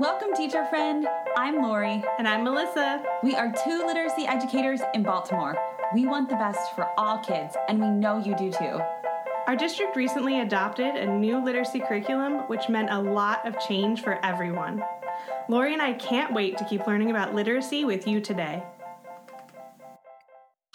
Welcome, teacher friend. I'm Lori. And I'm Melissa. We are two literacy educators in Baltimore. We want the best for all kids, and we know you do too. Our district recently adopted a new literacy curriculum, which meant a lot of change for everyone. Lori and I can't wait to keep learning about literacy with you today.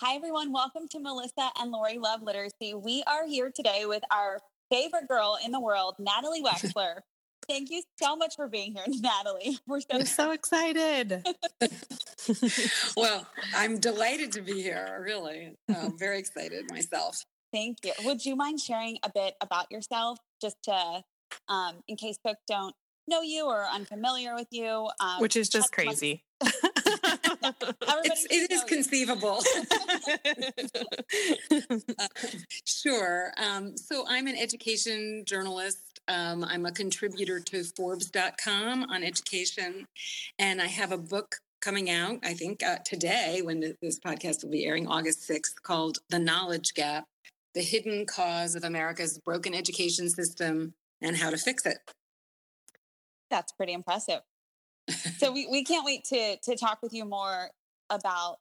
Hi, everyone. Welcome to Melissa and Lori Love Literacy. We are here today with our favorite girl in the world, Natalie Wexler. Thank you so much for being here, Natalie. We're so, We're so excited. well, I'm delighted to be here, really. I'm very excited myself. Thank you. Would you mind sharing a bit about yourself just to, um, in case folks don't know you or unfamiliar with you? Um, Which is just crazy. it's, it is conceivable. uh, sure. Um, so I'm an education journalist. Um, I'm a contributor to Forbes.com on education, and I have a book coming out, I think, uh, today when this podcast will be airing, August 6th, called The Knowledge Gap The Hidden Cause of America's Broken Education System and How to Fix It. That's pretty impressive so we, we can't wait to to talk with you more about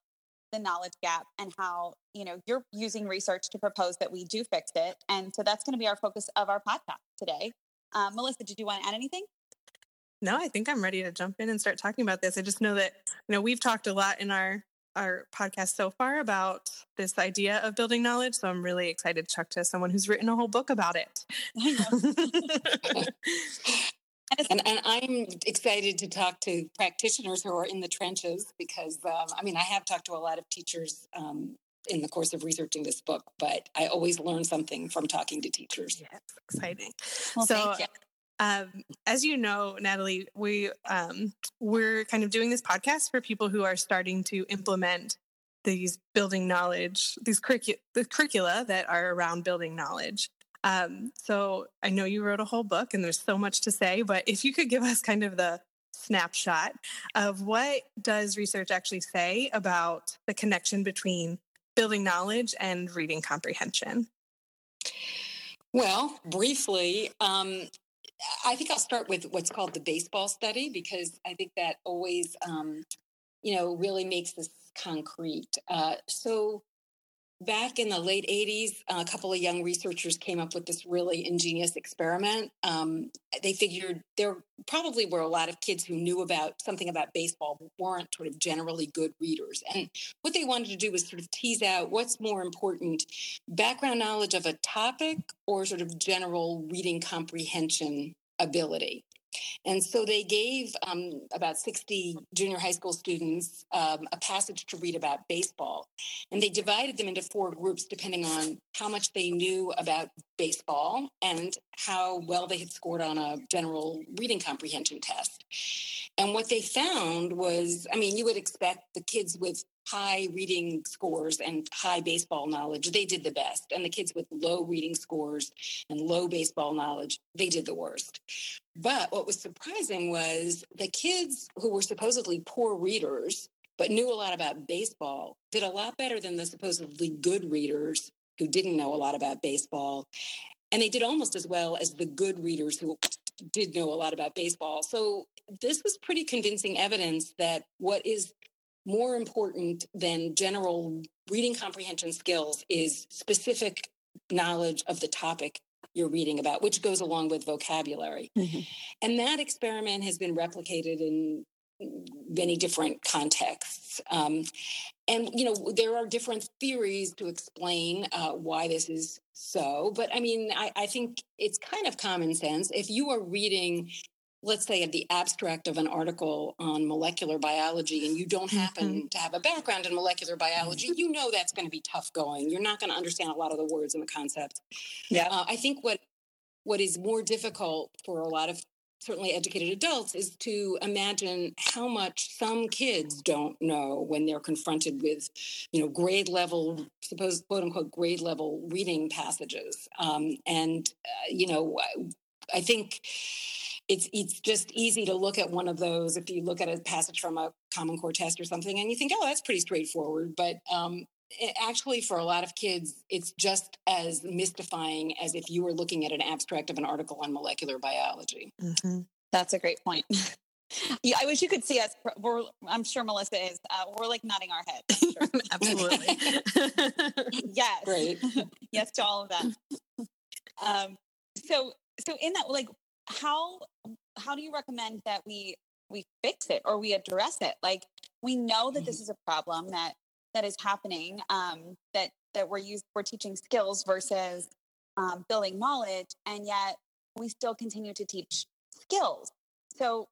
the knowledge gap and how you know you're using research to propose that we do fix it and so that's going to be our focus of our podcast today. Um, melissa did you want to add anything? No i think i'm ready to jump in and start talking about this. I just know that you know we've talked a lot in our our podcast so far about this idea of building knowledge so i'm really excited to talk to someone who's written a whole book about it And, and, I'm excited to talk to practitioners who are in the trenches because, um, I mean, I have talked to a lot of teachers um, in the course of researching this book, but I always learn something from talking to teachers. Yes, exciting. Well, so, um, as you know, Natalie, we um, we're kind of doing this podcast for people who are starting to implement these building knowledge, these the curricula that are around building knowledge. Um, so I know you wrote a whole book and there's so much to say, but if you could give us kind of the snapshot of what does research actually say about the connection between building knowledge and reading comprehension? Well, briefly, um, I think I'll start with what's called the baseball study because I think that always, um, you know, really makes this concrete. Uh, so back in the late 80s, a couple of young researchers came up with this really ingenious experiment. Um, they figured there probably were a lot of kids who knew about something about baseball, but weren't sort of generally good readers. And what they wanted to do was sort of tease out what's more important background knowledge of a topic or sort of general reading comprehension ability. And so they gave um, about 60 junior high school students um, a passage to read about baseball. And they divided them into four groups depending on how much they knew about baseball and how well they had scored on a general reading comprehension test. And what they found was I mean, you would expect the kids with high reading scores and high baseball knowledge, they did the best. And the kids with low reading scores and low baseball knowledge, they did the worst. But what was surprising was the kids who were supposedly poor readers, but knew a lot about baseball, did a lot better than the supposedly good readers who didn't know a lot about baseball. And they did almost as well as the good readers who did know a lot about baseball. So this was pretty convincing evidence that what is more important than general reading comprehension skills is specific knowledge of the topic you're reading about, which goes along with vocabulary. Mm-hmm. And that experiment has been replicated in many different contexts. Um, and, you know, there are different theories to explain uh, why this is so. But I mean, I, I think it's kind of common sense. If you are reading let's say, at the abstract of an article on molecular biology and you don't happen mm-hmm. to have a background in molecular biology, you know that's going to be tough going. You're not going to understand a lot of the words and the concepts. Yeah. Uh, I think what what is more difficult for a lot of certainly educated adults is to imagine how much some kids don't know when they're confronted with you know grade level supposed quote unquote grade level reading passages um, and uh, you know i think it's it's just easy to look at one of those if you look at a passage from a common core test or something and you think oh that's pretty straightforward but um, it, actually for a lot of kids it's just as mystifying as if you were looking at an abstract of an article on molecular biology mm-hmm. that's a great point Yeah, I wish you could see us. We're, I'm sure Melissa is. Uh, we're like nodding our heads. Sure. Absolutely. yes. Right. yes to all of that. Um, so, so in that, like, how how do you recommend that we we fix it or we address it? Like, we know that this Mm-hmm. is a problem that that is happening. Um, that that we're used we're teaching skills versus um, building knowledge, and yet we still continue to teach skills. So,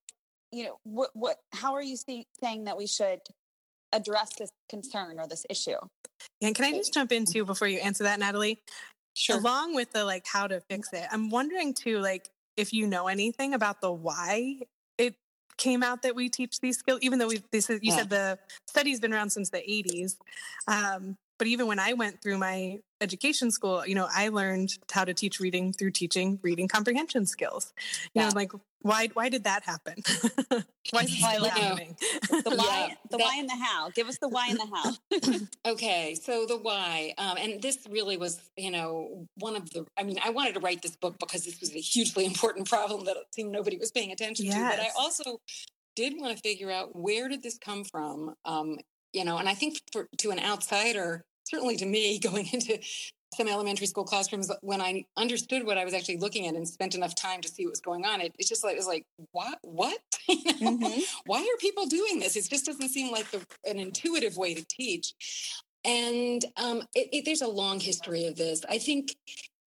you know, what what how are you see, saying that we should address this concern or this issue? and can I just jump into before you answer that, Natalie? Sure. Along with the like how to fix it, I'm wondering too, like if you know anything about the why it came out that we teach these skills, even though we this is, you Yeah. said the study's been around since the 80s. Um, but even when I went through my education school, you know, I learned how to teach reading through teaching reading comprehension skills. You Yeah. know, like why why did that happen? why is it I still love- happening? The why, Yeah, the that- why and the how. Give us the why and the how. Okay, so the why, um, and this really was, you know, one of the. I mean, I wanted to write this book because this was a hugely important problem that it seemed nobody was paying attention to. But I also did want to figure out where did this come from, um, you know. And I think for to an outsider, certainly to me, going into some elementary school classrooms, when I understood what I was actually looking at and spent enough time to see what was going on, it, it's just like it was like, what, what? You know? Mhm. why are people doing this? It just doesn't seem like the, an intuitive way to teach. And um, it, it, there's a long history of this. I think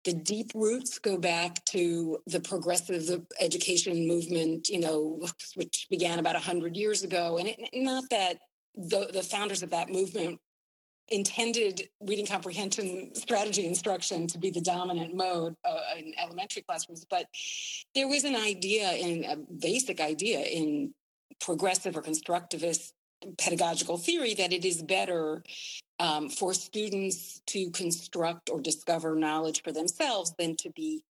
the deep roots go back to the progressive education movement, you know, which began about 100 years ago. And it, not that the, the founders of that movement intended reading comprehension strategy instruction to be the dominant mode uh, in elementary classrooms, but there was an idea in a basic idea in progressive or constructivist pedagogical theory that it is better um, for students to construct or discover knowledge for themselves than to be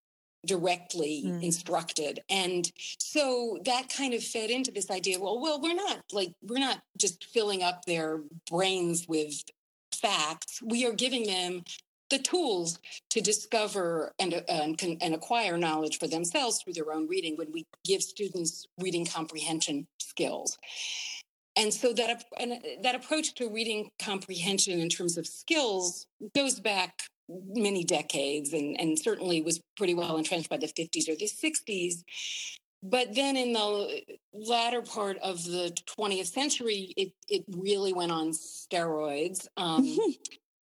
directly Mm. instructed and so that kind of fed into this idea well well we're not like we're not just filling up their brains with facts we are giving them the tools to discover and, uh, and, and acquire knowledge for themselves through their own reading when we give students reading comprehension skills. And so that and uh, that approach to reading comprehension in terms of skills goes back many decades and, and certainly was pretty well entrenched by the 50s or the 60s but then in the latter part of the 20th century it, it really went on steroids um,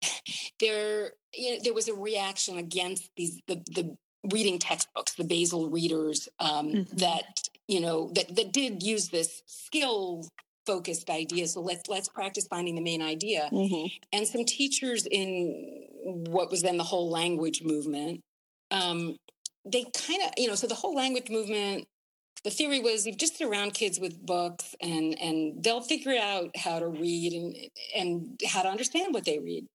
there you know, there was a reaction against these the, the reading textbooks the basal readers um, Mhm. that you know that that did use this skill focused idea. So let's let's practice finding the main idea. And some teachers in what was then the whole language movement um, they kind of you know so the whole language movement the theory was you just surround kids with books and and they'll figure out how to read and and how to understand what they read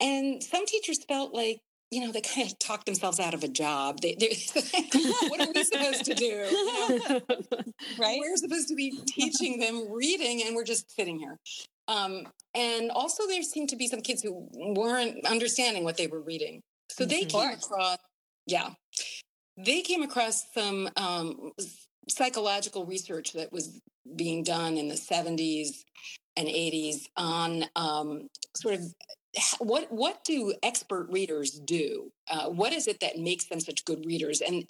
and some teachers felt like you know they kind of talked themselves out of a job they, what are we supposed to do You know? Right? we're supposed to be teaching them reading and we're just sitting here um, and also there seemed to be some kids who weren't understanding what they were reading so they Mhm. came across yeah they came across some um, psychological research that was being done in the 70s and 80s on um, sort of what what do expert readers do? Uh, what is it that makes them such good readers? And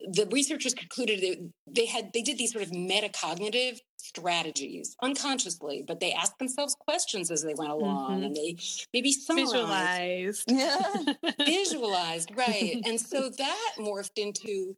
the researchers concluded that they had they did these sort of metacognitive strategies unconsciously, but they asked themselves questions as they went along, Mhm. and they maybe summarized Visualized. Yeah. visualized right and so that morphed into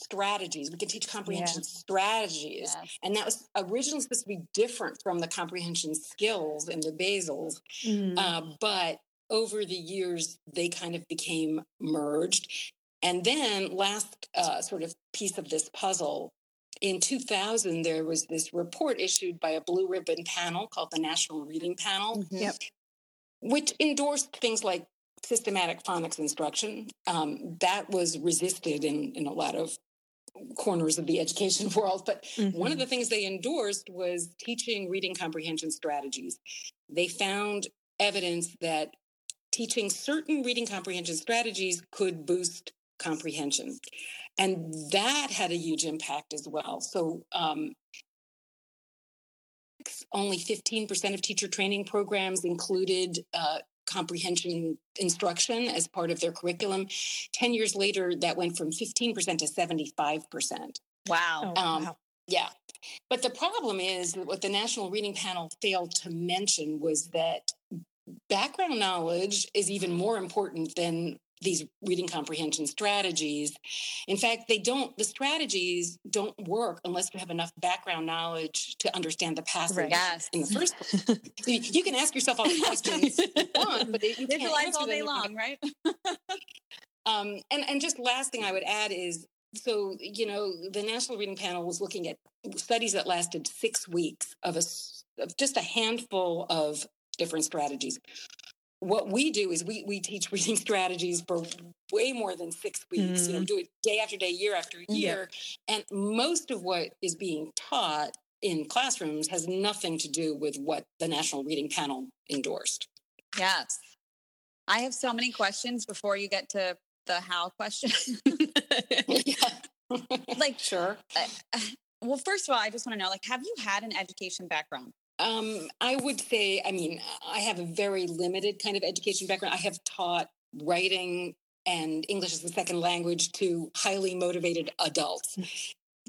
strategies we can teach comprehension strategies Yes. and that was originally supposed to be different from the comprehension skills in the basals Mm. uh, but over the years they kind of became merged and then last uh, sort of piece of this puzzle in 2000 there was this report issued by a blue ribbon panel called the national reading panel Mhm. Yep. which endorsed things like systematic phonics instruction. Um, that was resisted in, in a lot of corners of the education world. But one of Mhm. the things they endorsed was teaching reading comprehension strategies. They found evidence that teaching certain reading comprehension strategies could boost comprehension. and that had a huge impact as well. So, um, only 15% of teacher training programs included uh, comprehension instruction as part of their curriculum. 10 years later, that went from 15% to 75%. Wow. Oh, um, wow. Yeah. But the problem is that what the National Reading Panel failed to mention was that background knowledge is even more important than these reading comprehension strategies. In fact, they don't, the strategies don't work unless you have enough background knowledge to understand the passage right. yes. in the first place. you can ask yourself all the questions you want, but you all day long, right? um, and, and just last thing I would add is so, you know, the National Reading Panel was looking at studies that lasted six weeks of a of just a handful of different strategies what we do is we we teach reading strategies for way more than six weeks mm. you know mm-hmm. do it day after day year after year yeah. and most of what is being taught in classrooms has nothing to do with what the national reading panel endorsed yes i have so many questions before you get to the how question like sure uh, well first of all i just want to know like have you had an education background um, I would say, I mean, I have a very limited kind of education background. I have taught writing and English as a second language to highly motivated adults.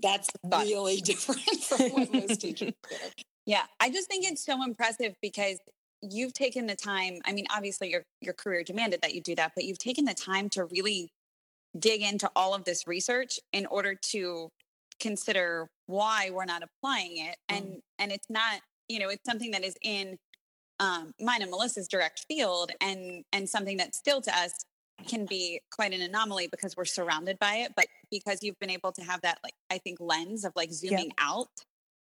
That's really different from what most teachers do. Yeah, I just think it's so impressive because you've taken the time. I mean, obviously your your career demanded that you do that, but you've taken the time to really dig into all of this research in order to consider why we're not applying it and mm. and it's not you know, it's something that is in um, mine and Melissa's direct field and and something that still to us can be quite an anomaly because we're surrounded by it. But because you've been able to have that, like, I think, lens of like zooming yep. out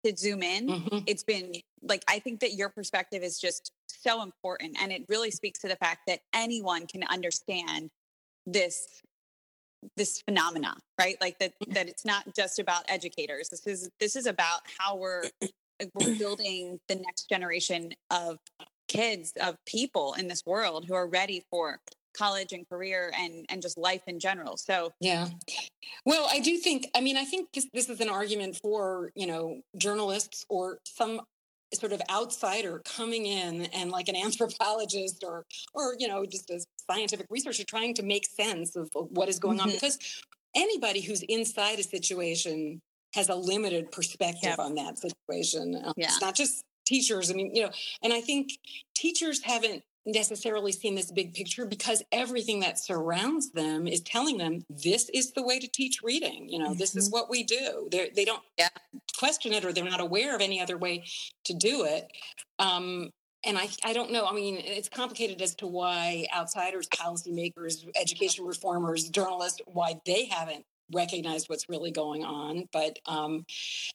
to zoom in, mm-hmm. it's been like, I think that your perspective is just so important. And it really speaks to the fact that anyone can understand this this phenomena right like that mm-hmm. that it's not just about educators this is this is about how we're we're building the next generation of kids of people in this world who are ready for college and career and and just life in general so yeah well i do think i mean i think this, this is an argument for you know journalists or some sort of outsider coming in and like an anthropologist or or you know just a scientific researcher trying to make sense of, what is going mm-hmm. on because anybody who's inside a situation has a limited perspective yep. on that situation. Um, yeah. It's not just teachers. I mean, you know, and I think teachers haven't necessarily seen this big picture because everything that surrounds them is telling them this is the way to teach reading you know mm-hmm. this is mm-hmm. what we do They're, they do not question it or they're not aware of any other way to do it um, and I, I don't know. I mean, it's complicated as to why outsiders, policymakers, education reformers, journalists, why they haven't recognize what's really going on but um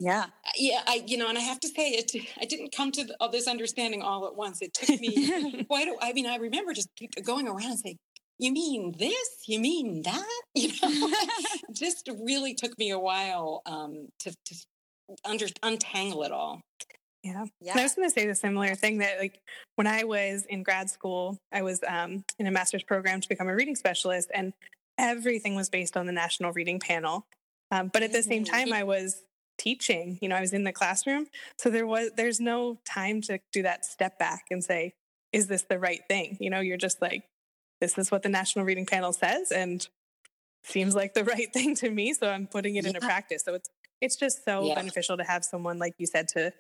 yeah yeah i you know and i have to say it i didn't come to all this understanding all at once it took me quite a, i mean i remember just going around and saying you mean this you mean that you know just really took me a while um to, to under untangle it all yeah. yeah. I was going to say the similar thing that, like, when I was in grad school, I was um, in a master's program to become a reading specialist. And everything was based on the National Reading Panel. Um, but at the same time, I was teaching. You know, I was in the classroom, so there was there's no time to do that step back and say, "Is this the right thing?" You know, you're just like, "This is what the National Reading Panel says," and seems like the right thing to me, so I'm putting it yeah. into practice. So it's it's just so yeah. beneficial to have someone like you said to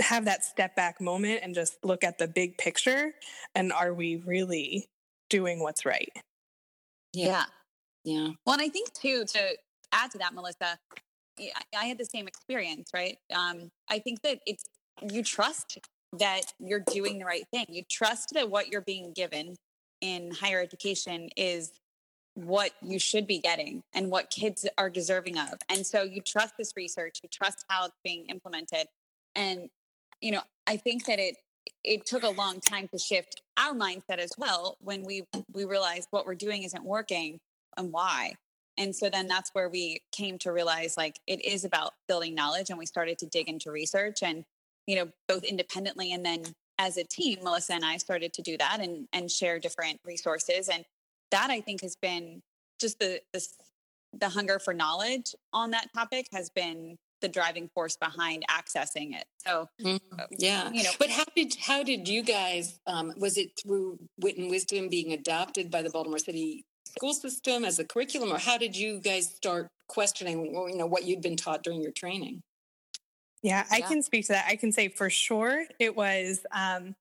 have that step back moment and just look at the big picture and are we really doing what's right yeah. Yeah. Well, and I think too, to add to that, Melissa, I had the same experience, right? Um, I think that it's, you trust that you're doing the right thing. You trust that what you're being given in higher education is what you should be getting and what kids are deserving of. And so you trust this research, you trust how it's being implemented. And, you know, I think that it it took a long time to shift our mindset as well when we we realized what we're doing isn't working and why. And so then that's where we came to realize like it is about building knowledge and we started to dig into research and you know both independently and then as a team melissa and i started to do that and and share different resources. And that i think has been just the the the hunger for knowledge on that topic has been the driving force behind accessing it. So, mm-hmm. yeah, you know, but how did how did you guys? Um, was it through Wit and Wisdom being adopted by the Baltimore City school system as a curriculum, or how did you guys start questioning, you know, what you'd been taught during your training? Yeah, I yeah. can speak to that. I can say for sure it was um,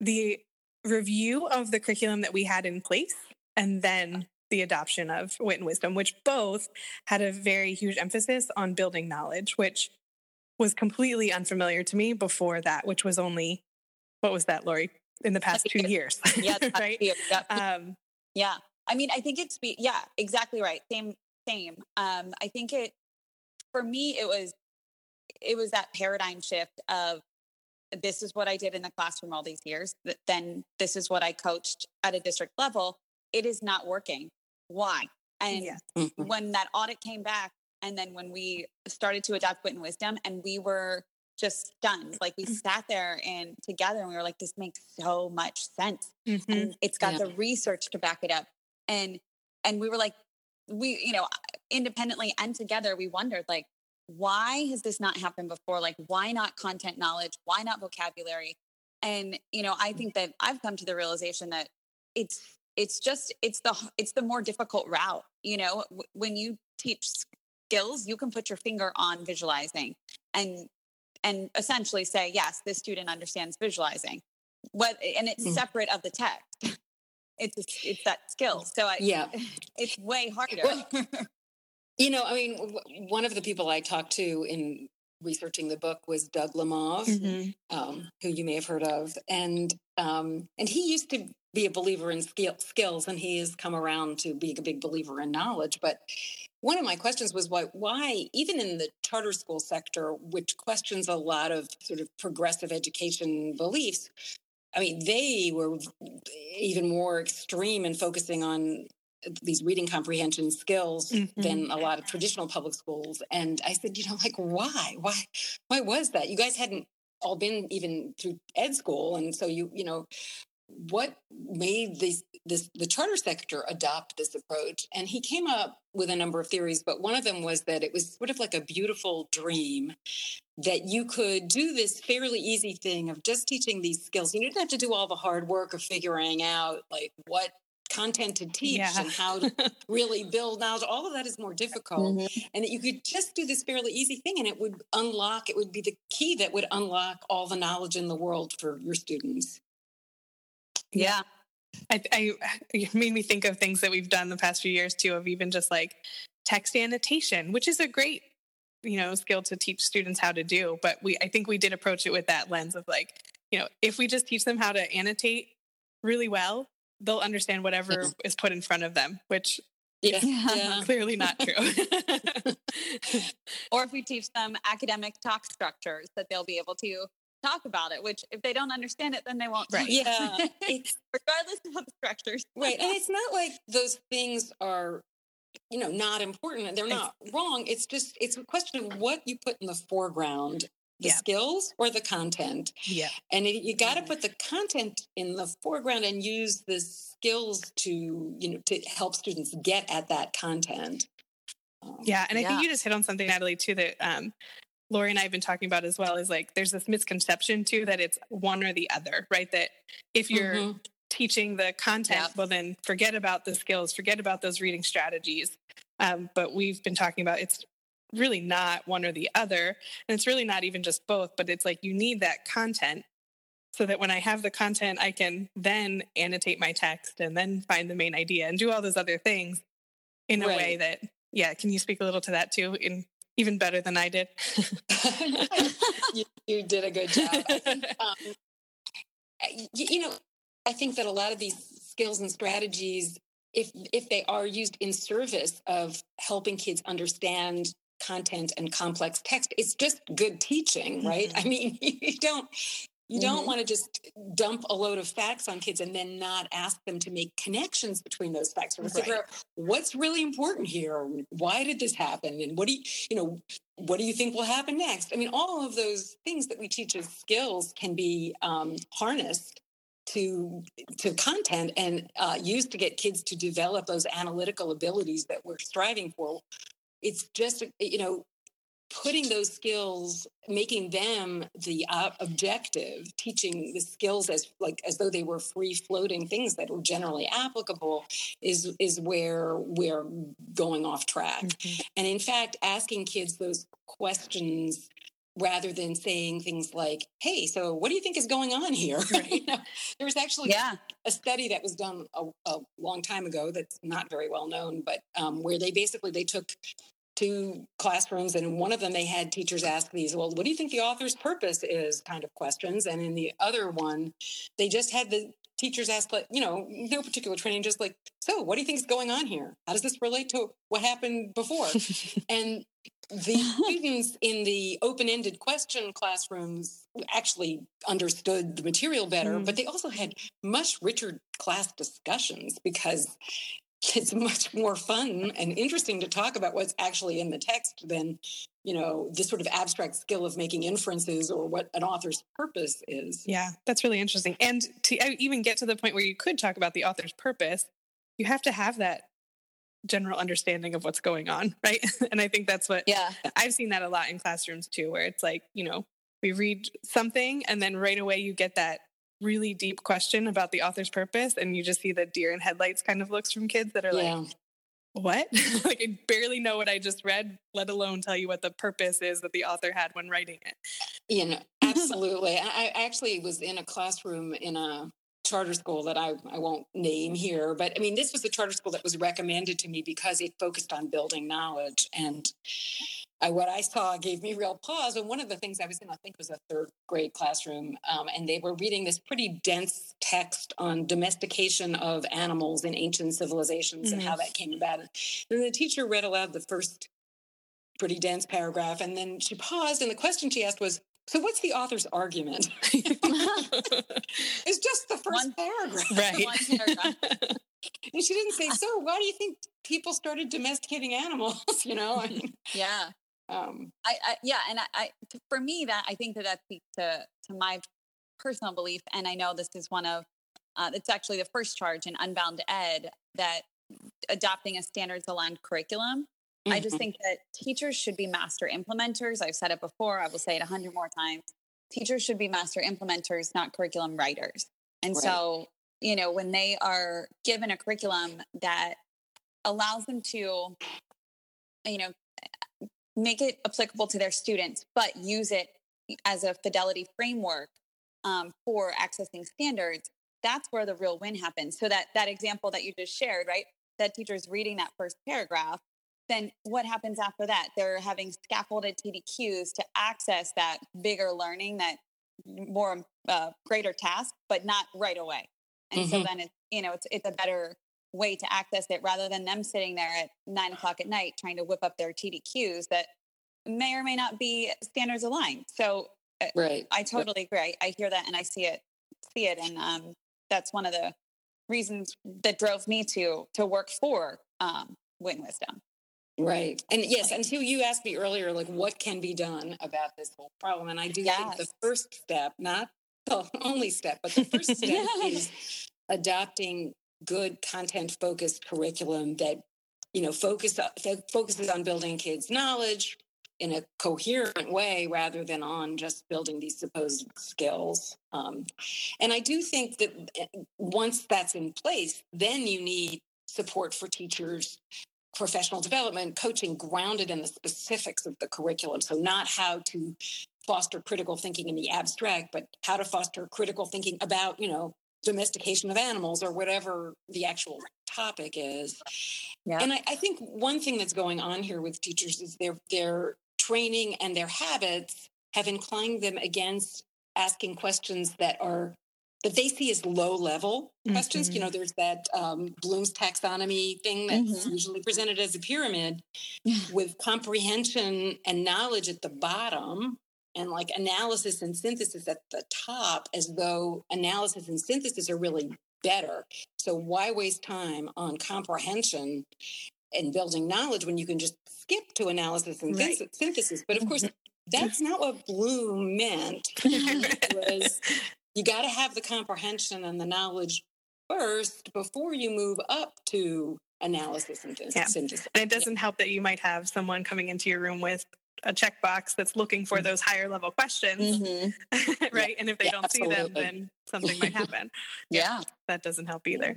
the review of the curriculum that we had in place, and then the adoption of wit and wisdom, which both had a very huge emphasis on building knowledge, which was completely unfamiliar to me before that, which was only, what was that, Lori, in the past two years? Yeah, right. Yeah. Um, yeah. I mean, I think it's, be- yeah, exactly right. Same, same. Um, I think it, for me, it was, it was that paradigm shift of this is what I did in the classroom all these years. Then this is what I coached at a district level. It is not working why? And yes. mm-hmm. when that audit came back, and then when we started to adopt wit and wisdom, and we were just stunned. Like we mm. sat there and together, and we were like, "This makes so much sense." Mm-hmm. And it's got yeah. the research to back it up, and and we were like, we you know, independently and together, we wondered like, why has this not happened before? Like, why not content knowledge? Why not vocabulary? And you know, I mm. think that I've come to the realization that it's it's just it's the it's the more difficult route you know? When you teach skills you can put your finger on visualizing and and essentially say yes this student understands visualizing. What and it's mm. separate of the text. It's it's that skill. So I, yeah. it's way harder. Well, you know i mean one of the people i talked to in researching the book was Doug Lemov, mm-hmm. um, who you may have heard of, and um, and he used to be a believer in skill, skills, and he has come around to being a big believer in knowledge. But one of my questions was why, why even in the charter school sector, which questions a lot of sort of progressive education beliefs, I mean, they were even more extreme in focusing on these reading comprehension skills mm-hmm. than a lot of traditional public schools. And I said, you know, like why? Why why was that? You guys hadn't all been even through ed school. And so you, you know, what made this, this the charter sector adopt this approach? And he came up with a number of theories, but one of them was that it was sort of like a beautiful dream that you could do this fairly easy thing of just teaching these skills. You didn't have to do all the hard work of figuring out like what content to teach yeah. and how to really build knowledge. All of that is more difficult. Mm-hmm. And that you could just do this fairly easy thing and it would unlock, it would be the key that would unlock all the knowledge in the world for your students. Yeah. I, I it made me think of things that we've done the past few years too, of even just like text annotation, which is a great you know skill to teach students how to do but we i think we did approach it with that lens of like you know if we just teach them how to annotate really well they'll understand whatever is put in front of them, which yeah. yeah. clearly not true. or if we teach them academic talk structures, that they'll be able to talk about it. Which, if they don't understand it, then they won't. Right. Yeah. regardless of the structures. Right, and it's not like those things are you know not important and they're not wrong it's just it's a question of what you put in the foreground the yeah. skills or the content. Yeah. And you got to put the content in the foreground and use the skills to, you know, to help students get at that content. Um, yeah. And I yeah. think you just hit on something, Natalie, too, that um, Lori and I have been talking about as well is like there's this misconception too that it's one or the other, right? That if you're mm-hmm. teaching the content, yep. well, then forget about the skills, forget about those reading strategies. Um, but we've been talking about it's really not one or the other. And it's really not even just both, but it's like you need that content so that when I have the content, I can then annotate my text and then find the main idea and do all those other things in a right. way that, yeah, can you speak a little to that too? In even better than I did. you, you, did a good job. um, you, you know, I think that a lot of these skills and strategies if if they are used in service of helping kids understand content and complex text it's just good teaching right mm-hmm. i mean you don't you don't mm-hmm. want to just dump a load of facts on kids and then not ask them to make connections between those facts or right. figure out what's really important here why did this happen and what do you you know what do you think will happen next i mean all of those things that we teach as skills can be um, harnessed to to content and uh, used to get kids to develop those analytical abilities that we're striving for. It's just you know putting those skills making them the uh, objective teaching the skills as like as though they were free floating things that were generally applicable is is where we're going off track mm-hmm. and in fact asking kids those questions rather than saying things like hey so what do you think is going on here right? there was actually yeah. a study that was done a, a, long time ago that's not very well known but um, where they basically they took two classrooms and in one of them they had teachers ask these well what do you think the author's purpose is kind of questions and in the other one they just had the teachers ask like you know no particular training just like so what do you think is going on here how does this relate to what happened before and the students in the open-ended question classrooms actually understood the material better mm. but they also had much richer class discussions because it's much more fun and interesting to talk about what's actually in the text than you know this sort of abstract skill of making inferences or what an author's purpose is. Yeah that's really interesting. And to uh, even get to the point where you could talk about the author's purpose you have to have that general understanding of what's going on right? And i think that's what yeah. I've seen that a lot in classrooms too where it's like you know we read something and then right away you get that really deep question about the author's purpose and you just see the deer in headlights kind of looks from kids that are yeah. like what? Like i barely know what i just read let alone tell you what the purpose is that the author had when writing it. You know absolutely i actually was in a classroom in a charter school that I, I won't name here but i mean this was a charter school that was recommended to me because it focused on building knowledge and I, what I saw gave me real pause. And one of the things I was in, I think, was a third grade classroom, um, and they were reading this pretty dense text on domestication of animals in ancient civilizations mm-hmm. and how mm-hmm. that came about. And the teacher read aloud the first pretty dense paragraph, and then she paused, and the question she asked was, so what's the author's argument? it's just the first one, paragraph. Right. Paragraph. and she didn't say, so why do you think people started domesticating animals? you know? I mean, yeah. Um, I, I, yeah, and I, I, for me that I think that that speaks to to my personal belief, and I know this is one of uh, it's actually the first charge in Unbound Ed that adopting a standards aligned curriculum. Mm-hmm. I just mm-hmm. think that teachers should be master implementers. I've said it before. I will say it a hundred more times. Teachers should be master implementers, not curriculum writers. And right. so, you know, when they are given a curriculum that allows them to, you know, make it applicable to their students, but use it as a fidelity framework um, for accessing standards, that's where the real win happens. So that that example that you just shared, right? That teacher's reading that first paragraph, then what happens after that? They're having scaffolded TDQs to access that bigger learning, that more uh, greater task, but not right away. And mm-hmm. so then it's you know it's it's a better way to access it rather than them sitting there at nine o'clock at night trying to whip up their TDQs that may or may not be standards aligned. So uh, right. I totally agree. I, I, hear that and I see it, see it. And um, that's one of the reasons that drove me to, to work for um, Win Wisdom. Right. And yes, until you asked me earlier, like what can be done about this whole problem. And I do yes. think the first step, not the only step, but the first step is adopting good content focused curriculum that you know focus that focuses on building kids knowledge in a coherent way rather than on just building these supposed skills um, and i do think that eh, once that's in place then you need support for teachers professional development coaching grounded in the specifics of the curriculum so not how to foster critical thinking in the abstract but how to foster critical thinking about you know domestication of animals or whatever the actual topic is. Yeah. And I, I, think one thing that's going on here with teachers is their their training and their habits have inclined them against asking questions that are that they see as low level mm-hmm. questions. You know, there's that um, Bloom's taxonomy thing that's mm-hmm. usually presented as a pyramid with comprehension and knowledge at the bottom and like analysis and synthesis at the top as though analysis and synthesis are really better. So why waste time on comprehension and building knowledge when you can just skip to analysis and right. synthesis? But of course, mm-hmm. that's not what Bloom meant. was you got to have the comprehension and the knowledge first before you move up to analysis and yeah. synthesis. And it doesn't yeah. help that you might have someone coming into your room with a checkbox that's looking for mm-hmm. those higher level questions, mm-hmm. right? Yeah. And if they don't absolutely. see them, then something might happen. yeah, that doesn't help either.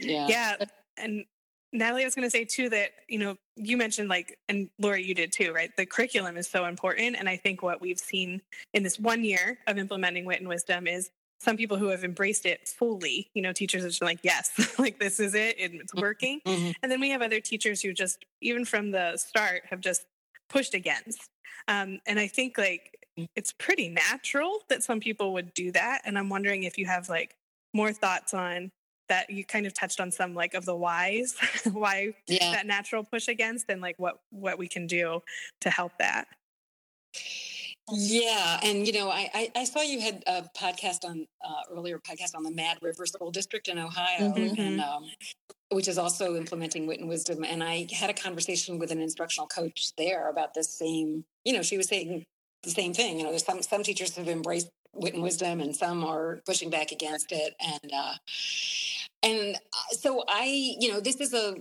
Yeah, yeah, and Natalie, I was going to say too that you know you mentioned like, and Laura, you did too, right? The curriculum is so important, and I think what we've seen in this one year of implementing wit and wisdom is some people who have embraced it fully. You know, teachers are just like, yes, like this is it, it's mm-hmm. working. Mm-hmm. And then we have other teachers who just, even from the start, have just pushed against. Um, and I think like mm. it's pretty natural that some people would do that. And I'm wondering if you have like more thoughts on that you kind of touched on some like of the whys why yeah. that natural push against and like what what we can do to help that yeah, and you know, I, I, I saw you had a podcast on uh, earlier podcast on the Mad River School District in Ohio, mm-hmm. and um, which is also implementing wit and wisdom. And I had a conversation with an instructional coach there about this same. You know, she was saying the same thing. You know, there's some some teachers have embraced wit and wisdom, and some are pushing back against it, and uh, and uh, so I, you know, this is a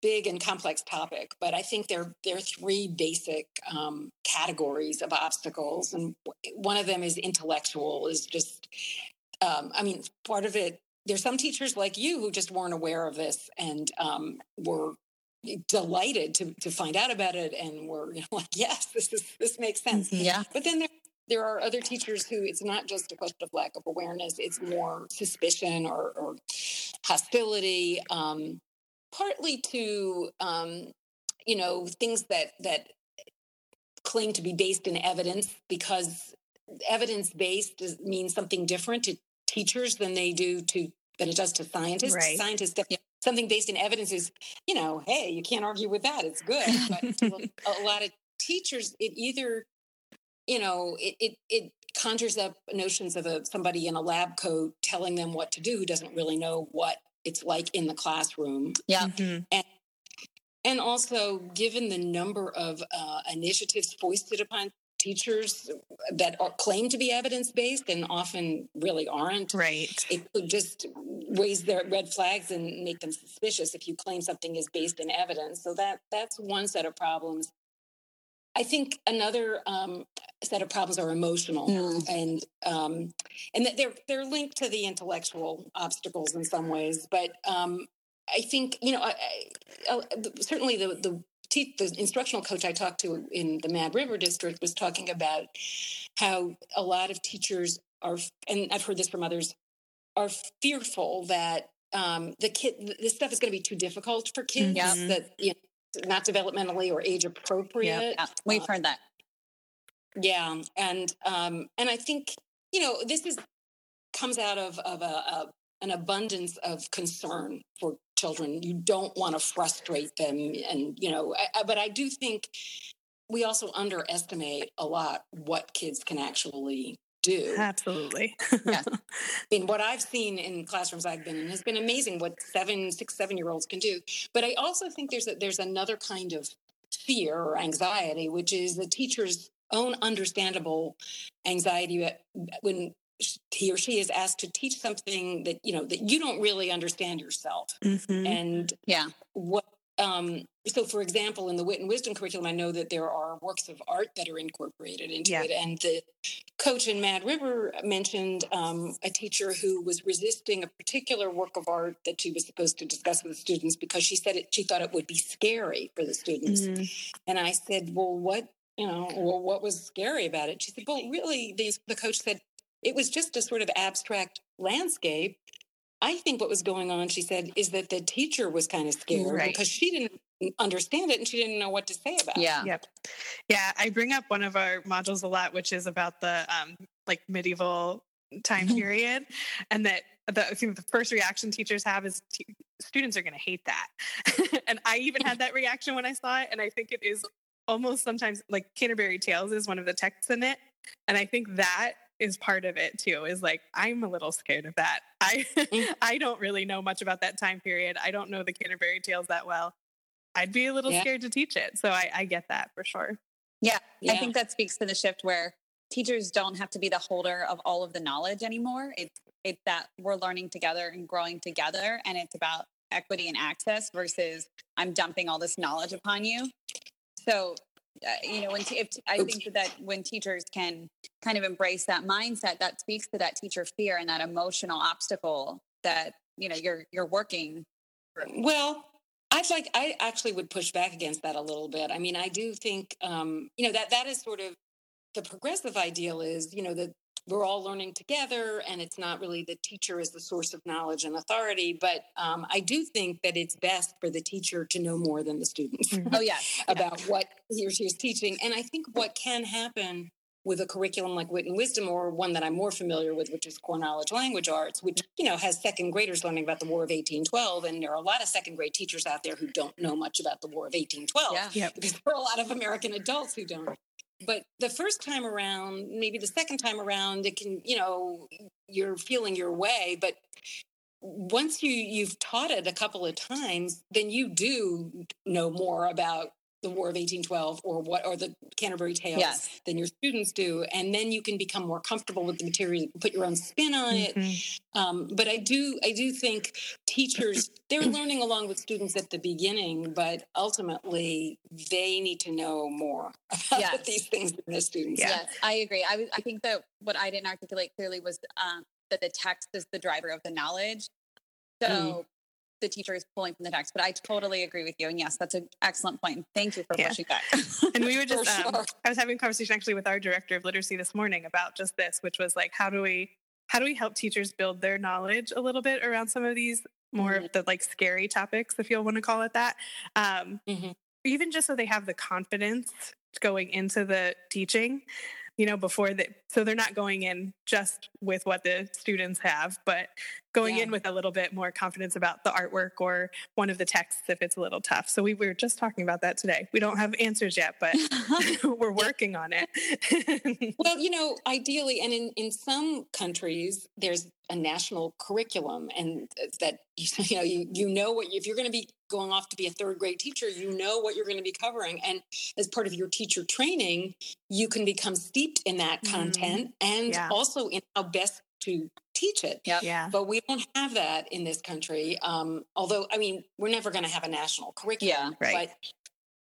big and complex topic, but I think there there are three basic um, categories of obstacles, and one of them is intellectual. Is just, um, I mean, part of it. There's some teachers like you who just weren't aware of this and um, were delighted to to find out about it and were you know, like, yes, this is this makes sense. Mm-hmm. Yeah. But then there there are other teachers who it's not just a question of lack of awareness, it's more suspicion or, or hostility, um, partly to, um, you know, things that, that claim to be based in evidence because evidence based means something different to teachers than they do to than it does to scientists. Right. Scientists, yeah. something based in evidence is, you know, hey, you can't argue with that. It's good. But a lot of teachers, it either you know, it, it, it conjures up notions of a, somebody in a lab coat telling them what to do who doesn't really know what it's like in the classroom. Yeah. Mm-hmm. And, and also, given the number of uh, initiatives foisted upon teachers that are, claim to be evidence based and often really aren't. Right. It could just raise their red flags and make them suspicious if you claim something is based in evidence. So that that's one set of problems. I think another um, set of problems are emotional, mm. and um, and they're they're linked to the intellectual obstacles in some ways. But um, I think you know, I, I, certainly the the the instructional coach I talked to in the Mad River district was talking about how a lot of teachers are, and I've heard this from others, are fearful that um, the kid this stuff is going to be too difficult for kids. Mm-hmm. That you know, not developmentally or age appropriate. Yeah, we've uh, heard that. Yeah, and um, and I think you know this is comes out of of a, a an abundance of concern for children. You don't want to frustrate them, and you know, I, I, but I do think we also underestimate a lot what kids can actually do. Absolutely. yeah. I mean, what I've seen in classrooms I've been in has been amazing what seven, six, seven year olds can do. But I also think there's a, there's another kind of fear or anxiety, which is the teacher's own understandable anxiety when he or she is asked to teach something that you know that you don't really understand yourself mm-hmm. and yeah what um, so, for example, in the Wit and Wisdom curriculum, I know that there are works of art that are incorporated into yeah. it. And the coach in Mad River mentioned um, a teacher who was resisting a particular work of art that she was supposed to discuss with the students because she said it, she thought it would be scary for the students. Mm-hmm. And I said, "Well, what you know? Well, what was scary about it?" She said, "Well, really, the coach said it was just a sort of abstract landscape." I think what was going on, she said, is that the teacher was kind of scared right. because she didn't understand it and she didn't know what to say about yeah. it. Yeah. Yep. Yeah. I bring up one of our modules a lot, which is about the um, like medieval time period and that the, I think the first reaction teachers have is t- students are going to hate that. and I even had that reaction when I saw it. And I think it is almost sometimes like Canterbury Tales is one of the texts in it. And I think that is part of it too is like i'm a little scared of that i mm. i don't really know much about that time period i don't know the canterbury tales that well i'd be a little yeah. scared to teach it so I, I get that for sure yeah, yeah, i think that speaks to the shift where teachers don't have to be the holder of all of the knowledge anymore. It's it's that we're learning together and growing together, and it's about equity and access versus I'm dumping all this knowledge upon you. So, uh, you know, when t- if, I think that when teachers can kind of embrace that mindset, that speaks to that teacher fear and that emotional obstacle that you know you're you're working. Well, I'd like I actually would push back against that a little bit. I mean, I do think um, you know that that is sort of the progressive ideal is you know that we're all learning together and it's not really the teacher as the source of knowledge and authority but um, i do think that it's best for the teacher to know more than the students mm-hmm. oh yeah about yeah. what he or she is teaching and i think what can happen with a curriculum like wit and wisdom or one that i'm more familiar with which is core knowledge language arts which you know has second graders learning about the war of 1812 and there are a lot of second grade teachers out there who don't know much about the war of 1812 yeah. Because there are a lot of american adults who don't but the first time around maybe the second time around it can you know you're feeling your way but once you you've taught it a couple of times then you do know more about the War of 1812 or what or the Canterbury Tales yes. than your students do, and then you can become more comfortable with the material, put your own spin on mm-hmm. it. Um, but I do I do think teachers they're learning along with students at the beginning, but ultimately they need to know more about yes. these things than the students. Yeah. Yes, I agree. I, I think that what I didn't articulate clearly was um, that the text is the driver of the knowledge. So mm the teacher is pulling from the text. But I totally agree with you. And yes, that's an excellent point. Thank you for yeah. pushing back. and we were just, um, I was having a conversation actually with our director of literacy this morning about just this, which was like, how do we, how do we help teachers build their knowledge a little bit around some of these more mm-hmm. of the like scary topics, if you'll want to call it that? Um, mm-hmm. Even just so they have the confidence going into the teaching you know, before that. So they're not going in just with what the students have, but going yeah. in with a little bit more confidence about the artwork or one of the texts if it's a little tough. So we were just talking about that today. We don't have answers yet, but we're working on it. well, you know, ideally, and in, in some countries, there's a national curriculum and that you know you you know what if you're going to be going off to be a third grade teacher you know what you're going to be covering and as part of your teacher training you can become steeped in that mm-hmm. content and yeah. also in how best to teach it. Yep. Yeah. But we don't have that in this country. Um, although, I mean, we're never going to have a national curriculum. Yeah, right. But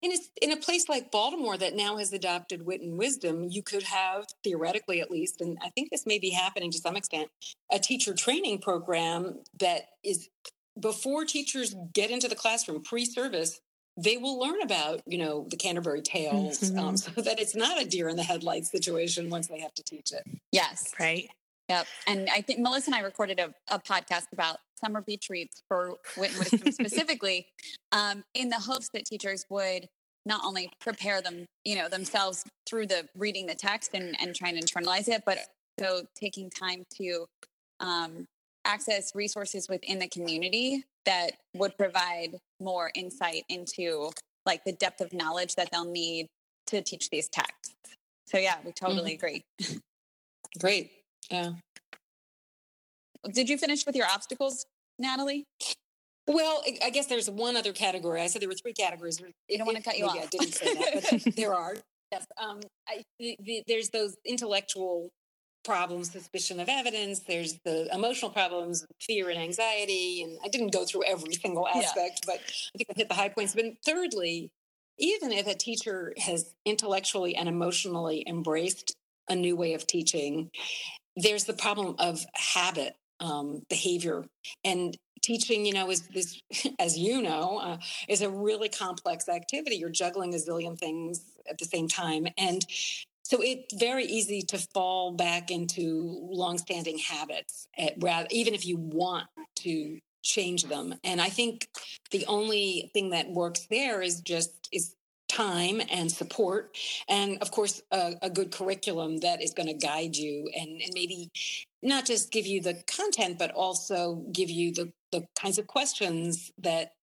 in it's in a place like Baltimore that now has adopted wit and wisdom, you could have, theoretically at least, and I think this may be happening to some extent, a teacher training program that is before teachers get into the classroom pre-service they will learn about you know the canterbury tales um, mm-hmm. um, so that it's not a deer in the headlights situation once they have to teach it yes right Yep. And I think Melissa and I recorded a, a podcast about summer beach reads for Wit and Wisdom specifically, um, in the hopes that teachers would not only prepare them, you know, themselves through the reading the text and, and trying to internalize it, but so taking time to um, access resources within the community that would provide more insight into like the depth of knowledge that they'll need to teach these texts. So yeah, we totally mm-hmm. agree. Great. Yeah. Did you finish with your obstacles, Natalie? Well, I guess there's one other category. I said there were three categories. You don't want to cut you off. I didn't say that, but there are. Yes. Um, I, the, the, there's those intellectual problems, suspicion of evidence. There's the emotional problems, fear and anxiety. And I didn't go through every single aspect, yeah. but I think I hit the high points. But thirdly, even if a teacher has intellectually and emotionally embraced a new way of teaching there's the problem of habit um, behavior. And teaching you know is this as you know uh, is a really complex activity. You're juggling a zillion things at the same time. And so it's very easy to fall back into longstanding habits at, rather even if you want to change them. And i think the only thing that works there is just is time and support and of course a, a good curriculum that is going to guide you and, and, maybe not just give you the content but also give you the, the kinds of questions that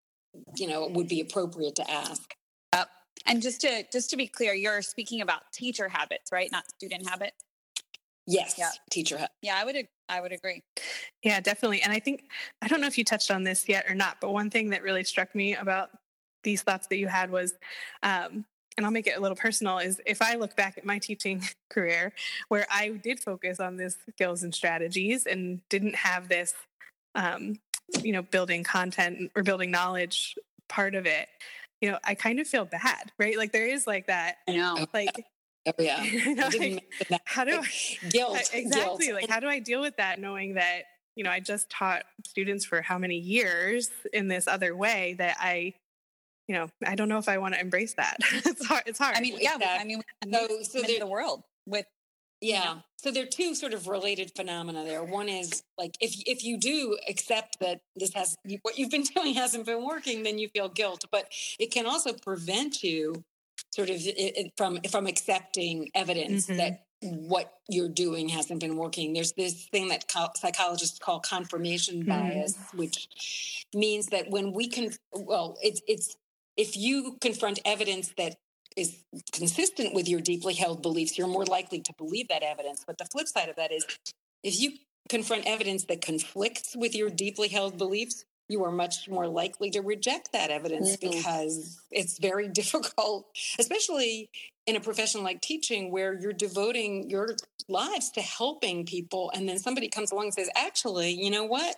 you know would be appropriate to ask Yep. and just to just to be clear you're speaking about teacher habits right not student habits yes yeah. teacher Habits. yeah i would I would agree. Yeah, definitely. And I think, I don't know if you touched on this yet or not, but one thing that really struck me about these thoughts that you had was um, and I'll make it a little personal, is if I look back at my teaching career where I did focus on this skills and strategies and didn't have this, um, you know, building content or building knowledge part of it, you know, I kind of feel bad, right? Like there is like that, I know, like. Oh yeah. you know, like, how do I guilt exactly guilt. like how do I deal with that knowing that you know I just taught students for how many years in this other way that I you know, I don't know if I want to embrace that. it's hard. It's hard. I mean, yeah. I mean, so, so the world with yeah. You know. So there are two sort of related phenomena there. One is like if if you do accept that this has what you've been doing hasn't been working, then you feel guilt. But it can also prevent you sort of from from accepting evidence mm-hmm. that what you're doing hasn't been working. There's this thing that psychologists call confirmation mm-hmm. bias, mm-hmm. which means that when we can, well, it's it's if you confront evidence that is consistent with your deeply held beliefs, you're more likely to believe that evidence. But the flip side of that is if you confront evidence that conflicts with your deeply held beliefs, you are much more likely to reject that evidence mm-hmm. because it's very difficult, especially in a profession like teaching where you're devoting your lives to helping people. And then somebody comes along and says, actually, you know what?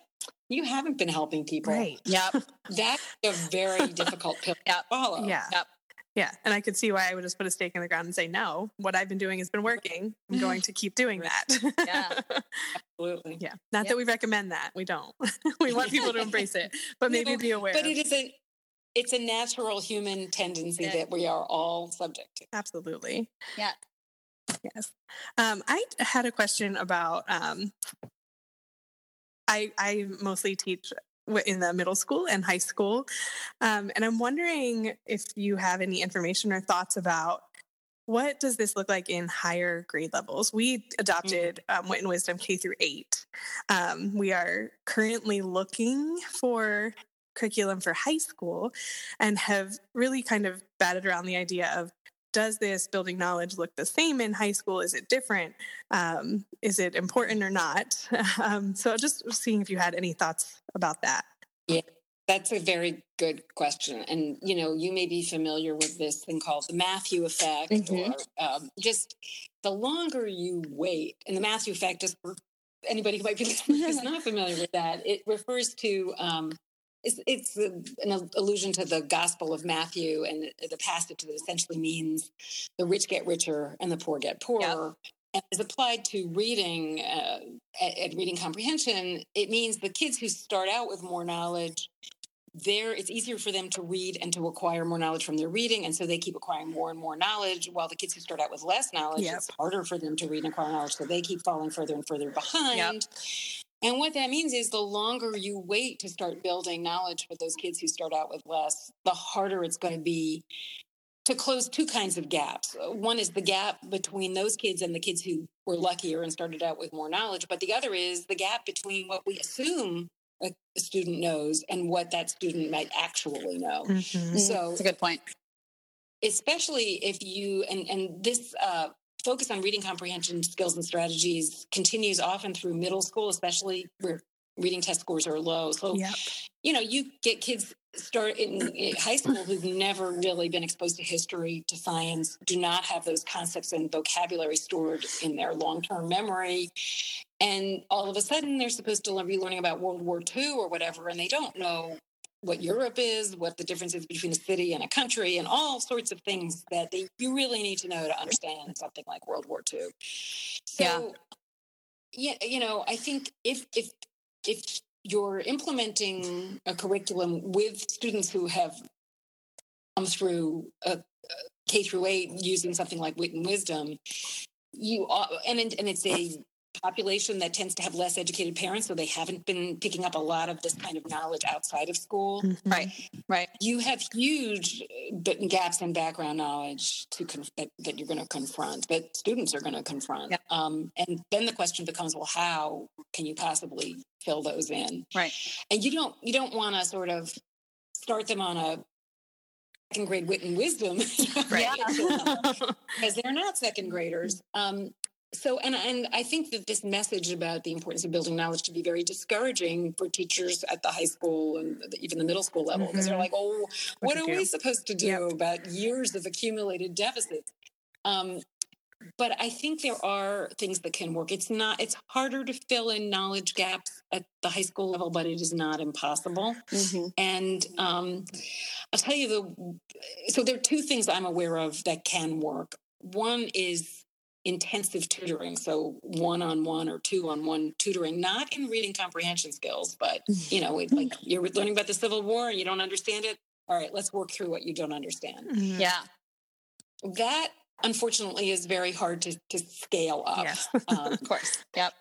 you haven't been helping people. Right. Yep. That's a very difficult pill to follow. Yeah. Yep. Yeah. And I could see why I would just put a stake in the ground and say, no, what I've been doing has been working. I'm going to keep doing that. yeah. Absolutely. Yeah. Not yep. that we recommend that. We don't. we want people to embrace it, but maybe no, be aware. But it is a it's a natural human tendency yeah. that we are all subject to. Absolutely. Yeah. Yes. Um, I had a question about um, I, I mostly teach in the middle school and high school. Um, and I'm wondering if you have any information or thoughts about what does this look like in higher grade levels? We mm. adopted um, Wit and Wisdom K through eight. Um, we are currently looking for curriculum for high school and have really kind of batted around the idea of does this building knowledge look the same in high school? Is it different? Um, is it important or not? Um, so just seeing if you had any thoughts about that. Yeah, that's a very good question. And, you know, you may be familiar with this thing called the Matthew effect mm-hmm. or um, just the longer you wait, and the Matthew effect is for anybody who might be listening is not familiar with that. It refers to um, it's, it's an allusion to the Gospel of Matthew and the passage that essentially means the rich get richer and the poor get poorer. Yep. And as applied to reading uh, at, at reading comprehension, it means the kids who start out with more knowledge there it's easier for them to read and to acquire more knowledge from their reading and so they keep acquiring more and more knowledge while the kids who start out with less knowledge yep. it's harder for them to read and acquire knowledge so they keep falling further and further behind yep. And what that means is the longer you wait to start building knowledge for those kids who start out with less, the harder it's going to be to close two kinds of gaps. Uh, one is the gap between those kids and the kids who were luckier and started out with more knowledge, but the other is the gap between what we assume a student knows and what that student might actually know. Mm-hmm. So it's a good point. Especially if you and and this uh, focus on reading comprehension skills and strategies continues often through middle school, especially where reading test scores are low. So, yep. you know, you get kids start in, in high school who've never really been exposed to history, to science, do not have those concepts and vocabulary stored in their long term memory. And all of a sudden, they're supposed to be learning about World War II or whatever, and they don't know what Europe is, what the difference is between a city and a country, and all sorts of things that they, you really need to know to understand something like World War II. So, yeah, yeah you know, I think if if if you're implementing a curriculum with students who have come through a, K through eight using something like Wit and Wisdom, you are, and and it's a population that tends to have less educated parents, so they haven't been picking up a lot of this kind of knowledge outside of school. Mm-hmm. Right, right. You have huge uh, gaps in background knowledge to conf- that, that, you're going to confront, that students are going to confront. Yep. Um, and then the question becomes, well, how can you possibly fill those in? Right. And you don't you don't want to sort of start them on a second grade wit and wisdom, right? Because they're not second graders. Um, so and and I think that this message about the importance of building knowledge to be very discouraging for teachers at the high school and even the middle school level because mm-hmm. they're like, oh, what, what are we supposed to do yep. about years of accumulated deficits? Um, but I think there are things that can work. It's not. It's harder to fill in knowledge gaps at the high school level, but it is not impossible. Mm-hmm. And um, I'll tell you the. So there are two things I'm aware of that can work. One is intensive tutoring so one on one or two on one tutoring not in reading comprehension skills but you know like you're learning about the civil war and you don't understand it? All right let's work through what you don't understand. Mm-hmm. yeah. That unfortunately is very hard to, to scale up yeah. um, of course. Yep.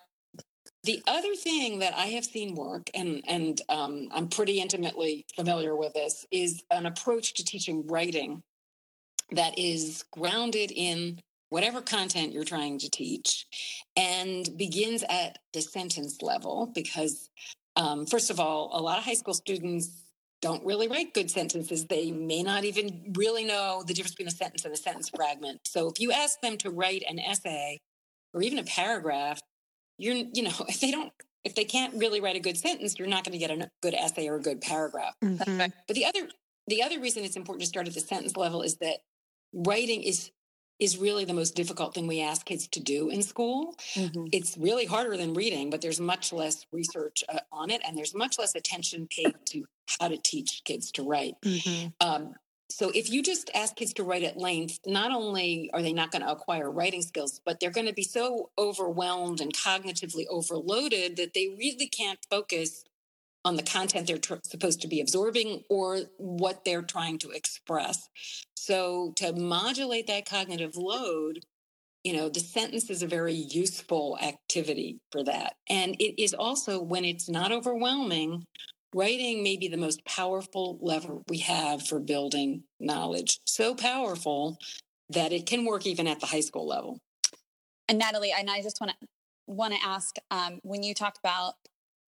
the other thing that I have seen work, and and um, I'm pretty intimately familiar with this, is an approach to teaching writing that is grounded in whatever content you're trying to teach and begins at the sentence level because um, first of all a lot of high school students don't really write good sentences. They may not even really know the difference between a sentence and a sentence fragment. So if you ask them to write an essay or even a paragraph you're you know if they don't if they can't really write a good sentence you're not going to get a good essay or a good paragraph. Mm-hmm. but the other the other reason it's important to start at the sentence level is that writing is is really the most difficult thing we ask kids to do in school. Mm-hmm. It's really harder than reading, but there's much less research uh, on it, and there's much less attention paid to how to teach kids to write. Mm-hmm. Um, so if you just ask kids to write at length, not only are they not going to acquire writing skills, but they're going to be so overwhelmed and cognitively overloaded that they really can't focus on the content they're tr- supposed to be absorbing or what they're trying to express. So to modulate that cognitive load, you know, the sentence is a very useful activity for that. And it is also when it's not overwhelming, writing may be the most powerful lever we have for building knowledge. So powerful that it can work even at the high school level. And Natalie, and I just want to want to ask um, when you talked about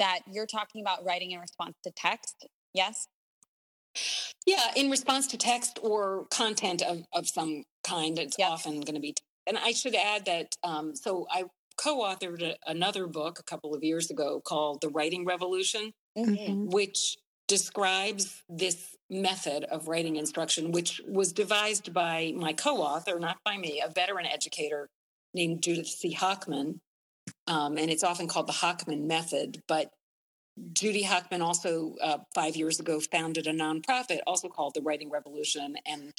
that you're talking about writing in response to text. Yes? Yeah, in response to text or content of, of some kind, it's yep. often going to be. T- and I should add that um, so I co authored a, another book a couple of years ago called The Writing Revolution, mm-hmm. which describes this method of writing instruction, which was devised by my co author, not by me, a veteran educator named Judith C. Hochman. Um, and it's often called the Hochman method. But Judy Hochman also, uh, five years ago, founded a nonprofit also called the Writing Revolution. And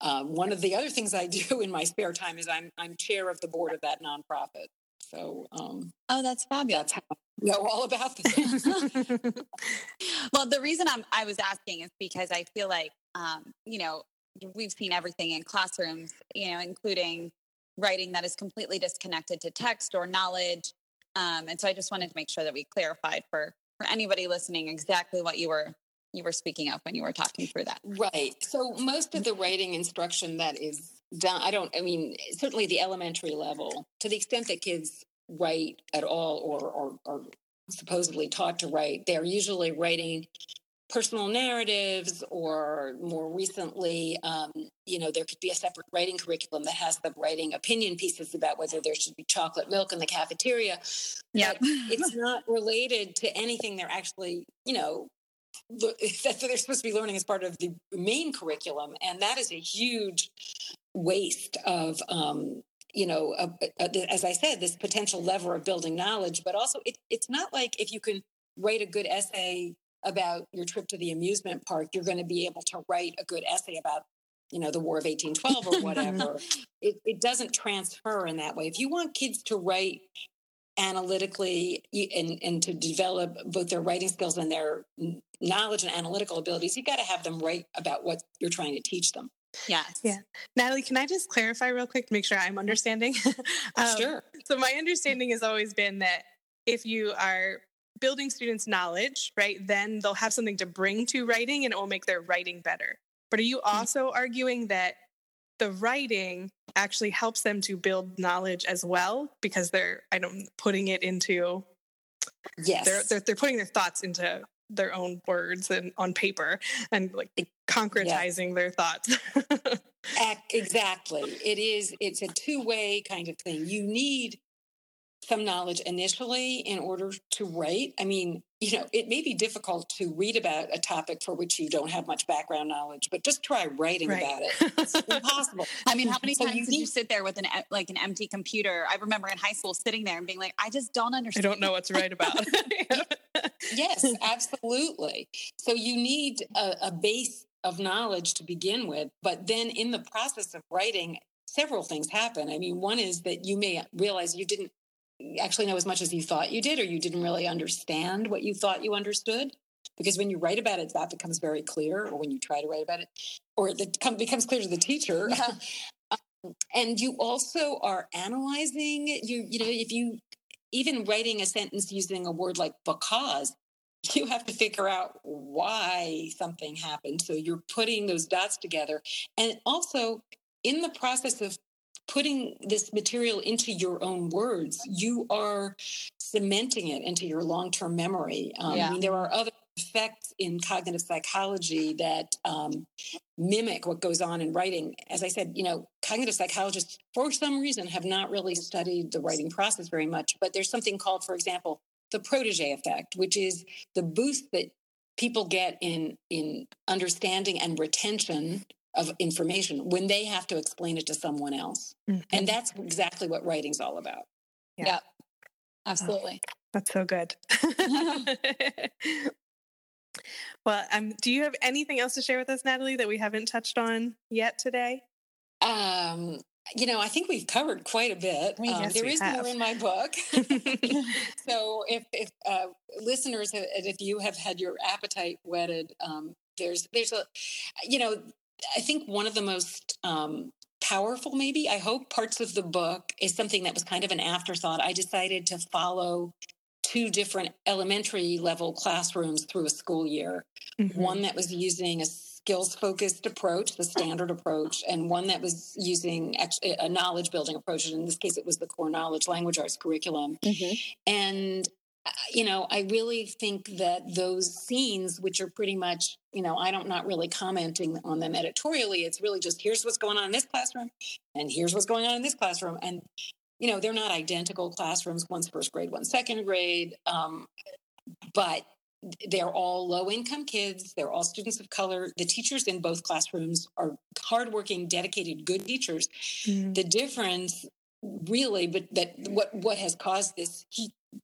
uh, one of the other things I do in my spare time is I'm I'm chair of the board of that nonprofit. So, um, oh, that's fabulous. That's how I know all about this. well, the reason I'm, I was asking is because I feel like, um, you know, we've seen everything in classrooms, you know, including writing that is completely disconnected to text or knowledge. Um, and so I just wanted to make sure that we clarified for for anybody listening exactly what you were you were speaking of when you were talking through that. Right. So most of the writing instruction that is done, I don't. I mean, certainly the elementary level, to the extent that kids write at all or or, or supposedly taught to write, they're usually writing personal narratives or more recently um, you know there could be a separate writing curriculum that has them writing opinion pieces about whether there should be chocolate milk in the cafeteria yeah it's not related to anything they're actually you know that they're supposed to be learning as part of the main curriculum and that is a huge waste of um, you know, as I said, this potential lever of building knowledge, but also it, it's not like if you can write a good essay about your trip to the amusement park, you're going to be able to write a good essay about, you know, the War of 1812 or whatever. it, it doesn't transfer in that way. If you want kids to write analytically and, and to develop both their writing skills and their knowledge and analytical abilities, you got to have them write about what you're trying to teach them. Yes. Yeah. Natalie, can I just clarify real quick to make sure I'm understanding? um, sure. So, my understanding has always been that if you are building students' knowledge, right, then they'll have something to bring to writing and it will make their writing better. But are you hmm. also arguing that the writing actually helps them to build knowledge as well because they're I don't putting it into yes they're, they're, they're putting their thoughts into their own words and on paper and like concretizing yeah. their thoughts. exactly. It is, it's a two way kind of thing. You need some knowledge initially in order to write. I mean, you know, it may be difficult to read about a topic for which you don't have much background knowledge, but just try writing right. about it. It's impossible. I mean, how many so times you did need... you sit there with an like an empty computer? I remember in high school sitting there and being like, I just don't understand. I don't know what to write about. yes, absolutely. So you need a, a base of knowledge to begin with, but then in the process of writing, several things happen. I mean, one is that you may realize you didn't actually know as much as you thought you did, or you didn't really understand what you thought you understood. Because when you write about it, that becomes very clear, or when you try to write about it, or it becomes clear to the teacher. Yeah. um, and you also are analyzing you you know if you even writing a sentence using a word like because you have to figure out why something happened so you're putting those dots together and also in the process of putting this material into your own words, you are cementing it into your long term memory. Um, yeah. I mean, there are other effects in cognitive psychology that um, mimic what goes on in writing. As I said, you know, cognitive psychologists, for some reason, have not really studied the writing process very much. But there's something called, for example, the protege effect, which is the boost that people get in in understanding and retention of information when they have to explain it to someone else. Mm-hmm. And that's exactly what writing's all about. Yeah. Yep. Absolutely. Oh, that's so good. well, um, do you have anything else to share with us, Natalie, that we haven't touched on yet today? Um, you know, I think we've covered quite a bit. Um, yes, there is have. more in my book. so, if if uh, listeners, if you have had your appetite whetted, um, there's there's a, you know, I think one of the most um, powerful, maybe, I hope, parts of the book is something that was kind of an afterthought. I decided to follow two different elementary level classrooms through a school year mm-hmm. one that was using a skills focused approach, the standard approach, and one that was using a knowledge building approach. And in this case, it was the core knowledge language arts curriculum. Mm-hmm. And you know, I really think that those scenes, which are pretty much, you know, I don't not really commenting on them editorially. It's really just here's what's going on in this classroom, and here's what's going on in this classroom, and you know, they're not identical classrooms. One's first grade, one's second grade, um, but they're all low income kids. They're all students of color. The teachers in both classrooms are hardworking, dedicated, good teachers. Mm. The difference really but that what what has caused this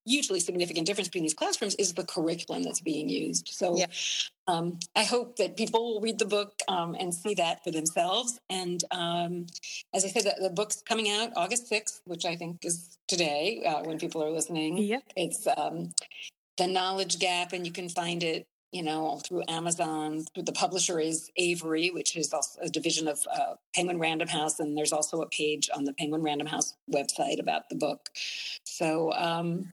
hugely significant difference between these classrooms is the curriculum that's being used so yeah. um, i hope that people will read the book um, and see that for themselves and um, as i said the, the, book's coming out august 6th which i think is today uh, when people are listening yep. it's um, the knowledge gap and you can find it you know, through Amazon. The publisher is Avery, which is also a division of uh, Penguin Random House, and there's also a page on the Penguin Random House website about the book. So um,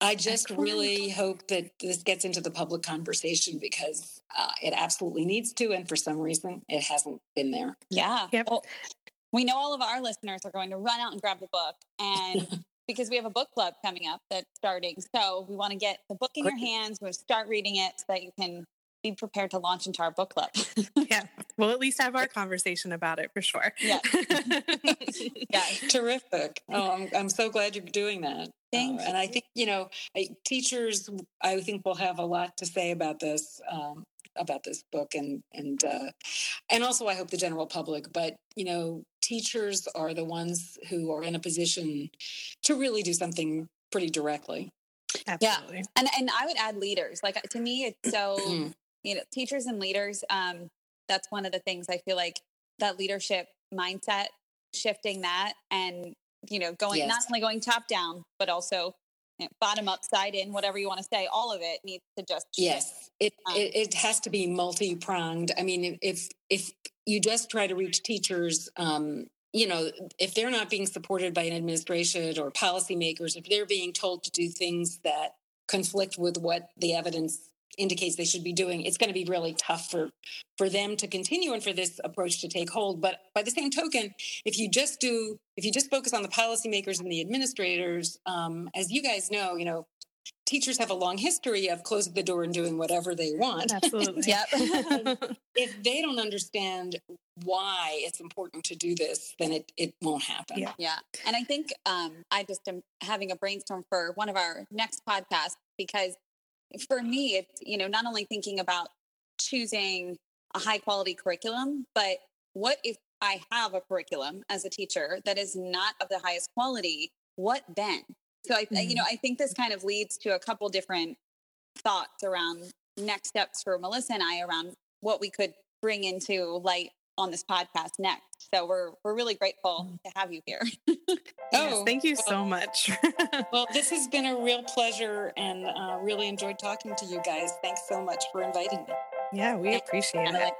I just Excellent. really hope that this gets into the public conversation because uh, it absolutely needs to, and for some reason, it hasn't been there. Yeah. Yep. Well, we know all of our listeners are going to run out and grab the book and because we have a book club coming up that's starting. So we want to get the book in Great. your hands. We'll start reading it so that you can be prepared to launch into our book club. yeah. We'll at least have our conversation about it for sure. Yeah. yeah. Terrific. Oh, I'm, I'm so glad you're doing that. Thanks. Uh, and I think, you know, teachers, I think will have a lot to say about this. Um, about this book and and uh, and also I hope the general public. But you know, teachers are the ones who are in a position to really do something pretty directly. Absolutely. Yeah. And and I would add leaders. Like to me it's so mm-hmm. you know, teachers and leaders um that's one of the things I feel like that leadership mindset shifting that and you know going yes. not only going top down but also bottom up side in whatever you want to say all of it needs to just yes. It, um, it, it has to be multi-pronged. I mean if if you just try to reach teachers um, you know if they're not being supported by an administration or policymakers if they're being told to do things that conflict with what the evidence indicates they should be doing it's going to be really tough for for them to continue and for this approach to take hold but by the same token if you just do if you just focus on the policymakers and the administrators um, as you guys know you know teachers have a long history of closing the door and doing whatever they want. Absolutely. yep. if they don't understand why it's important to do this, then it, it won't happen. Yeah. Yeah. And I think um, I just am having a brainstorm for one of our next podcasts because for me, it's, you know, not only thinking about choosing a high quality curriculum, but what if I have a curriculum as a teacher that is not of the highest quality? What then? So I, mm-hmm. you know, I think this kind of leads to a couple different thoughts around next steps for Melissa and I around what we could bring into light on this podcast next. So we're we're really grateful mm. to have you here. oh, thank you so much. well, this has been a real pleasure, and uh, really enjoyed talking to you guys. Thanks so much for inviting me. Yeah, we appreciate it.